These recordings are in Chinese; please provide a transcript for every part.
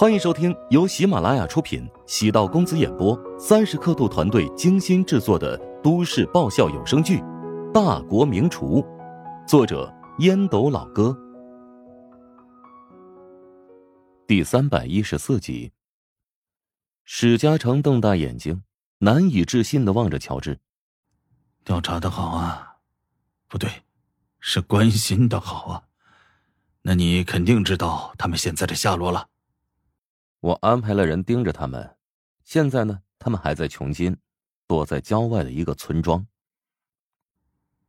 欢迎收听由喜马拉雅出品、喜道公子演播、三十刻度团队精心制作的都市爆笑有声剧《大国名厨》，作者烟斗老哥，第三百一十四集。史嘉诚瞪大眼睛，难以置信的望着乔治：“调查的好啊，不对，是关心的好啊。那你肯定知道他们现在的下落了。”我安排了人盯着他们，现在呢，他们还在琼金，躲在郊外的一个村庄。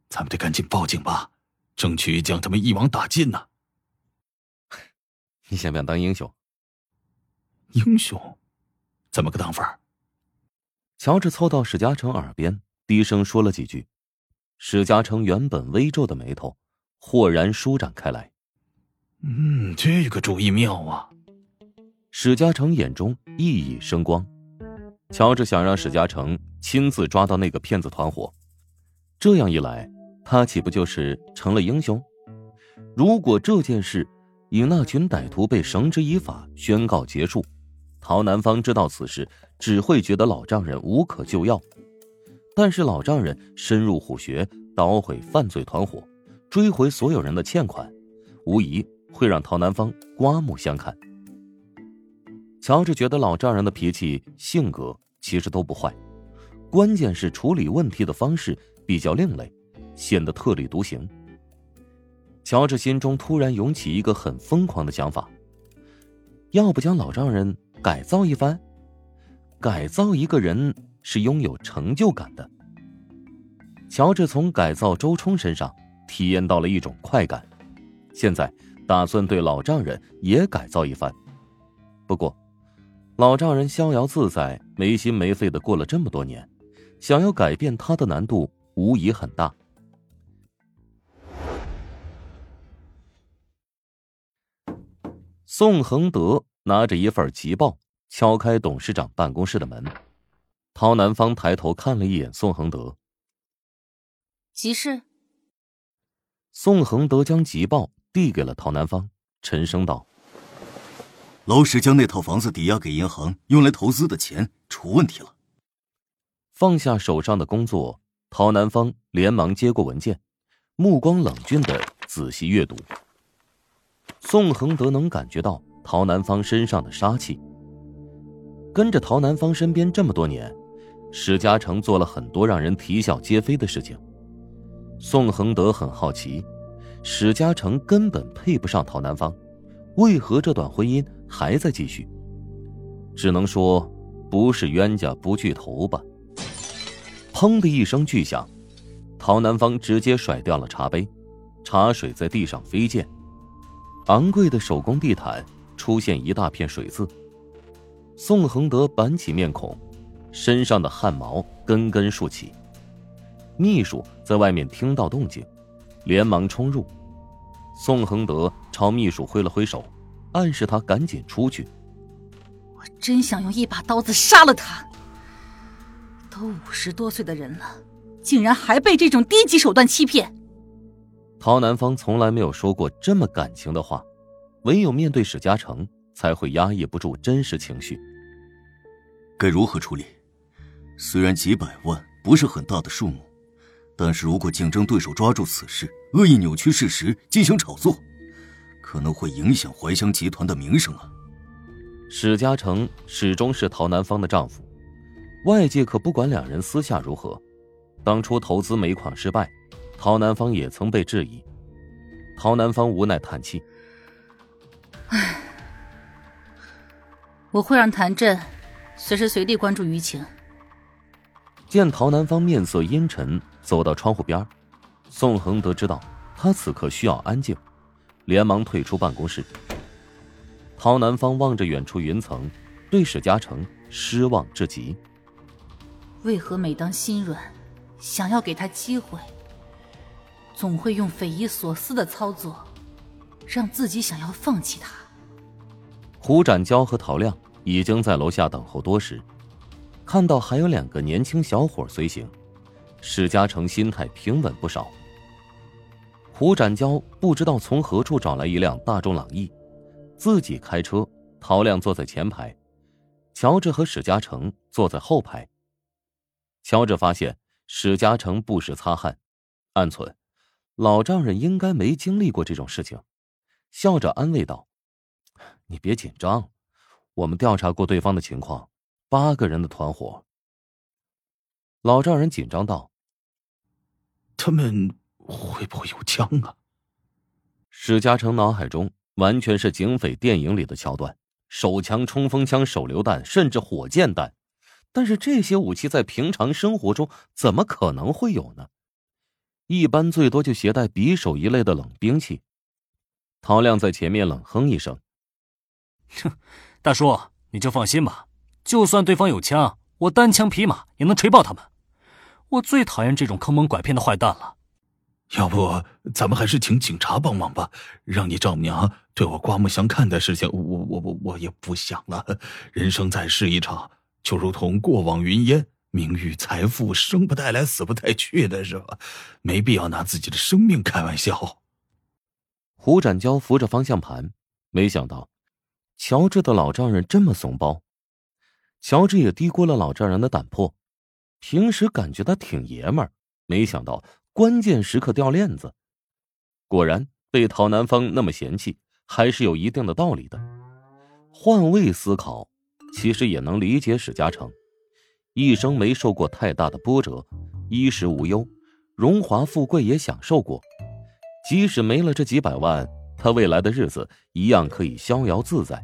咱们得赶紧报警吧，争取将他们一网打尽呐！你想不想当英雄？英雄？怎么个当法？乔治凑到史嘉诚耳边，低声说了几句。史嘉诚原本微皱的眉头，豁然舒展开来。嗯，这个主意妙啊！史嘉诚眼中熠熠生光，乔治想让史嘉诚亲自抓到那个骗子团伙，这样一来，他岂不就是成了英雄？如果这件事以那群歹徒被绳之以法宣告结束，陶南方知道此事，只会觉得老丈人无可救药。但是老丈人深入虎穴，捣毁犯罪团伙，追回所有人的欠款，无疑会让陶南方刮目相看。乔治觉得老丈人的脾气、性格其实都不坏，关键是处理问题的方式比较另类，显得特立独行。乔治心中突然涌起一个很疯狂的想法：要不将老丈人改造一番？改造一个人是拥有成就感的。乔治从改造周冲身上体验到了一种快感，现在打算对老丈人也改造一番。不过。老丈人逍遥自在、没心没肺的过了这么多年，想要改变他的难度无疑很大。宋恒德拿着一份急报，敲开董事长办公室的门。陶南方抬头看了一眼宋恒德，急事。宋恒德将急报递给了陶南方，沉声道。老史将那套房子抵押给银行，用来投资的钱出问题了。放下手上的工作，陶南方连忙接过文件，目光冷峻的仔细阅读。宋恒德能感觉到陶南方身上的杀气。跟着陶南方身边这么多年，史嘉诚做了很多让人啼笑皆非的事情。宋恒德很好奇，史嘉诚根本配不上陶南方，为何这段婚姻？还在继续，只能说不是冤家不聚头吧。砰的一声巨响，陶南方直接甩掉了茶杯，茶水在地上飞溅，昂贵的手工地毯出现一大片水渍。宋恒德板起面孔，身上的汗毛根根竖起。秘书在外面听到动静，连忙冲入。宋恒德朝秘书挥了挥手。暗示他赶紧出去。我真想用一把刀子杀了他。都五十多岁的人了，竟然还被这种低级手段欺骗。陶南方从来没有说过这么感情的话，唯有面对史嘉诚，才会压抑不住真实情绪。该如何处理？虽然几百万不是很大的数目，但是如果竞争对手抓住此事，恶意扭曲事实，进行炒作。可能会影响怀香集团的名声啊！史嘉诚始终是陶南方的丈夫，外界可不管两人私下如何。当初投资煤矿失败，陶南方也曾被质疑。陶南方无奈叹气：“唉，我会让谭震随时随地关注舆情。”见陶南方面色阴沉，走到窗户边，宋恒德知道他此刻需要安静。连忙退出办公室。陶南方望着远处云层，对史嘉诚失望至极。为何每当心软，想要给他机会，总会用匪夷所思的操作，让自己想要放弃他？胡展娇和陶亮已经在楼下等候多时，看到还有两个年轻小伙随行，史嘉诚心态平稳不少。胡展娇不知道从何处找来一辆大众朗逸，自己开车陶亮坐在前排，乔治和史嘉诚坐在后排。乔治发现史嘉诚不时擦汗，暗存：老丈人应该没经历过这种事情，笑着安慰道：“你别紧张，我们调查过对方的情况，八个人的团伙。”老丈人紧张道：“他们会不会有枪啊？”史嘉诚脑海中完全是警匪电影里的桥段：手枪、冲锋枪、手榴弹，甚至火箭弹。但是这些武器在平常生活中怎么可能会有呢？一般最多就携带匕首一类的冷兵器。陶亮在前面冷哼一声：“哼，大叔，你就放心吧，就算对方有枪，我单枪匹马也能锤爆他们。我最讨厌这种坑蒙拐骗的坏蛋了。要不，咱们还是请警察帮忙吧，让你丈母娘对我刮目相看的事情，我我我我也不想了。人生在世一场。”就如同过往云烟，名誉财富生不带来，死不带去的是吧？没必要拿自己的生命开玩笑。胡展娇扶着方向盘，没想到乔治的老丈人这么怂包。乔治也低估了老丈人的胆魄，平时感觉他挺爷们儿，没想到关键时刻掉链子。果然被陶南方那么嫌弃，还是有一定的道理的。换位思考。其实也能理解史嘉诚，一生没受过太大的波折，衣食无忧，荣华富贵也享受过。即使没了这几百万，他未来的日子一样可以逍遥自在。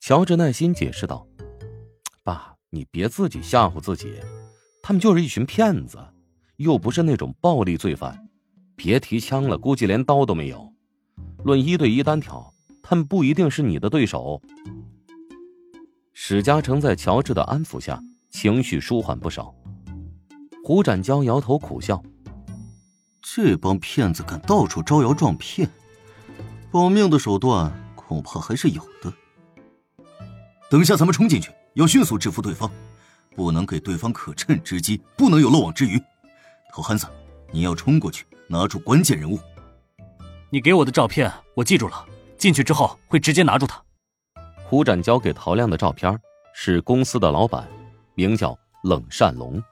乔治耐心解释道：“爸，你别自己吓唬自己，他们就是一群骗子，又不是那种暴力罪犯。别提枪了，估计连刀都没有。论一对一单挑，他们不一定是你的对手。”史嘉诚在乔治的安抚下，情绪舒缓不少。胡展娇摇头苦笑：“这帮骗子敢到处招摇撞骗，保命的手段恐怕还是有的。等一下咱们冲进去，要迅速制服对方，不能给对方可趁之机，不能有漏网之鱼。陶憨子，你要冲过去，拿住关键人物。你给我的照片我记住了，进去之后会直接拿住他。”胡展交给陶亮的照片是公司的老板，名叫冷善龙。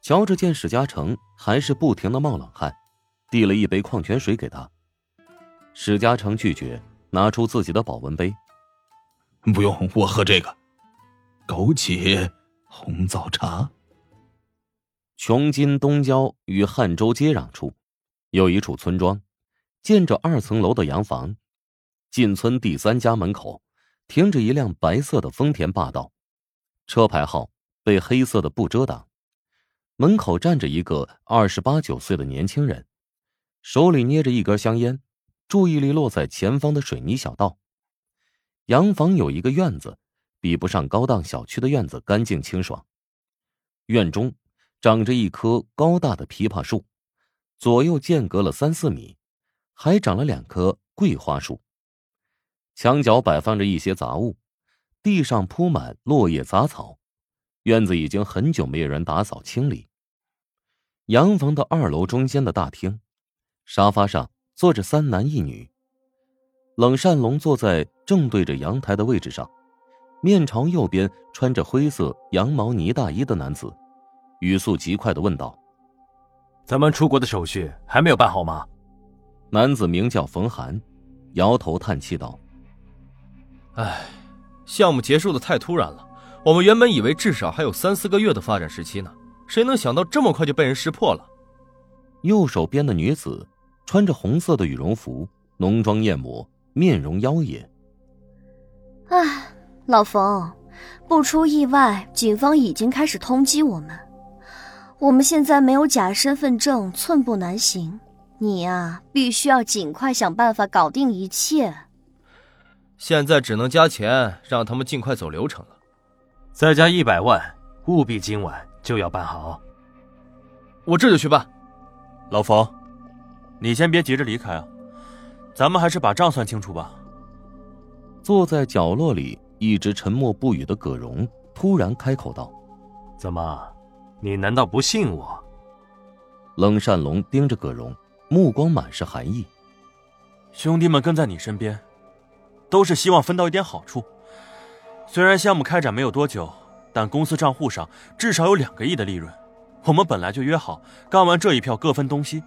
乔治见史嘉诚还是不停的冒冷汗，递了一杯矿泉水给他。史嘉诚拒绝，拿出自己的保温杯。不用，我喝这个，枸杞红枣茶。琼金东郊与汉州接壤处，有一处村庄，建着二层楼的洋房。进村第三家门口，停着一辆白色的丰田霸道，车牌号被黑色的布遮挡。门口站着一个二十八九岁的年轻人，手里捏着一根香烟，注意力落在前方的水泥小道。洋房有一个院子，比不上高档小区的院子干净清爽。院中长着一棵高大的枇杷树，左右间隔了三四米，还长了两棵桂花树。墙角摆放着一些杂物，地上铺满落叶杂草，院子已经很久没有人打扫清理。洋房的二楼中间的大厅，沙发上坐着三男一女。冷善龙坐在正对着阳台的位置上，面朝右边穿着灰色羊毛呢大衣的男子，语速极快的问道：“咱们出国的手续还没有办好吗？”男子名叫冯寒，摇头叹气道。唉，项目结束的太突然了。我们原本以为至少还有三四个月的发展时期呢，谁能想到这么快就被人识破了？右手边的女子穿着红色的羽绒服，浓妆艳抹，面容妖冶。唉，老冯，不出意外，警方已经开始通缉我们。我们现在没有假身份证，寸步难行。你呀，必须要尽快想办法搞定一切。现在只能加钱，让他们尽快走流程了。再加一百万，务必今晚就要办好。我这就去办。老冯，你先别急着离开啊，咱们还是把账算清楚吧。坐在角落里一直沉默不语的葛荣突然开口道：“怎么，你难道不信我？”冷善龙盯着葛荣，目光满是寒意。兄弟们跟在你身边。都是希望分到一点好处。虽然项目开展没有多久，但公司账户上至少有两个亿的利润。我们本来就约好，干完这一票各分东西。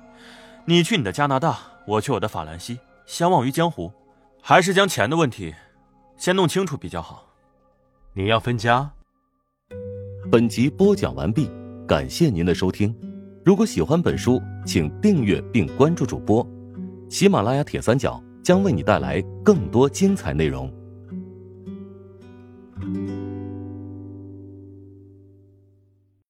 你去你的加拿大，我去我的法兰西，相忘于江湖。还是将钱的问题先弄清楚比较好。你要分家？本集播讲完毕，感谢您的收听。如果喜欢本书，请订阅并关注主播。喜马拉雅铁三角将为你带来更多精彩内容。